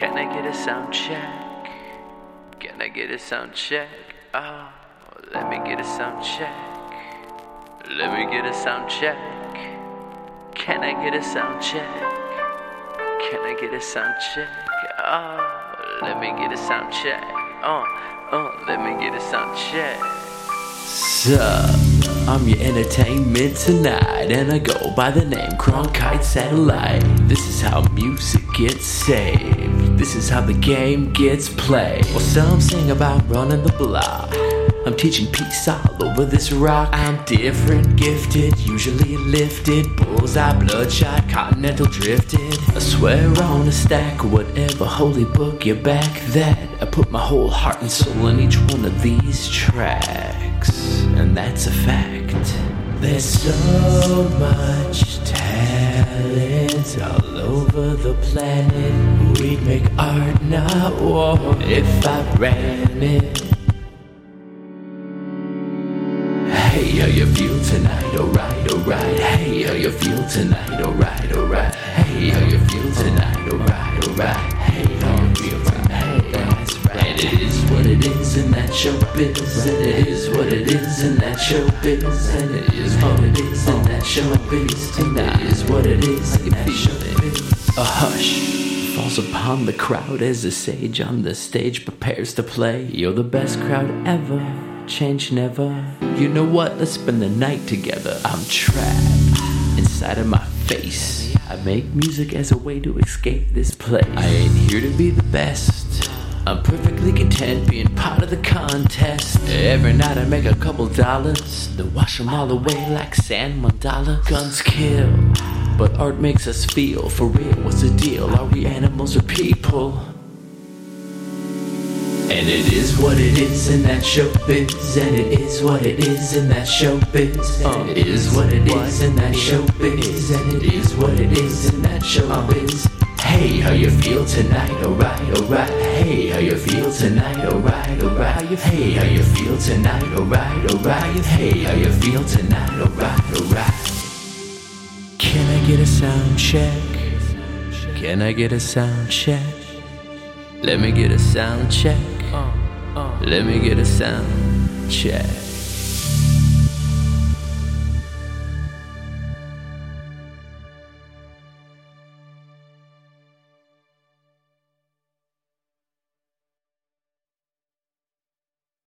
Can I get a sound check? Can I get a sound check? Oh, let me get a sound check. Let me get a sound check. Can I get a sound check? Can I get a sound check? Oh, let me get a sound check. Oh, oh, let me get a sound check. Sup, I'm your entertainment tonight, and I go by the name Cronkite Satellite. This is how music gets saved. This is how the game gets played. Well, some sing about running the block. I'm teaching peace all over this rock. I'm different, gifted, usually lifted. Bullseye, bloodshot, continental drifted. I swear on a stack, whatever holy book you back that. I put my whole heart and soul in each one of these tracks, and that's a fact. There's so much talent all over the planet. We'd make art, not war, if I ran it. Hey, how you feel tonight? Alright, alright. Hey, how you feel tonight? Alright, alright. Hey, how you feel tonight? Alright, alright. Hey, how you feel tonight? That's right. And it is what it is, and that's showbiz. And it is what it is, and that's showbiz. And it is what it is, and that's showbiz. And it is what it is, and that's showbiz. A hush falls upon the crowd as a sage on the stage prepares to play. You're the best crowd ever, change never. You know what? Let's spend the night together. I'm trapped inside of my face. I make music as a way to escape this place. I ain't here to be the best. I'm perfectly content being part of the contest. Every night I make a couple dollars, then wash them all away like sand mandala. Guns kill, but art makes us feel. For real, what's the deal? Are we animals or people? And it is what it is, and that showbiz. And it is what it is, and that showbiz. And it is what it is, and that showbiz. And it is what it is, and that showbiz. Hey, how you feel tonight? Alright, alright. Hey, how you feel tonight? Alright, alright. Hey, how you feel tonight? Alright, alright. Hey, how you feel tonight? Alright. Can I get a sound check? Can I get a sound check? Let me get a sound check. Uh, uh. Let me get a sound check.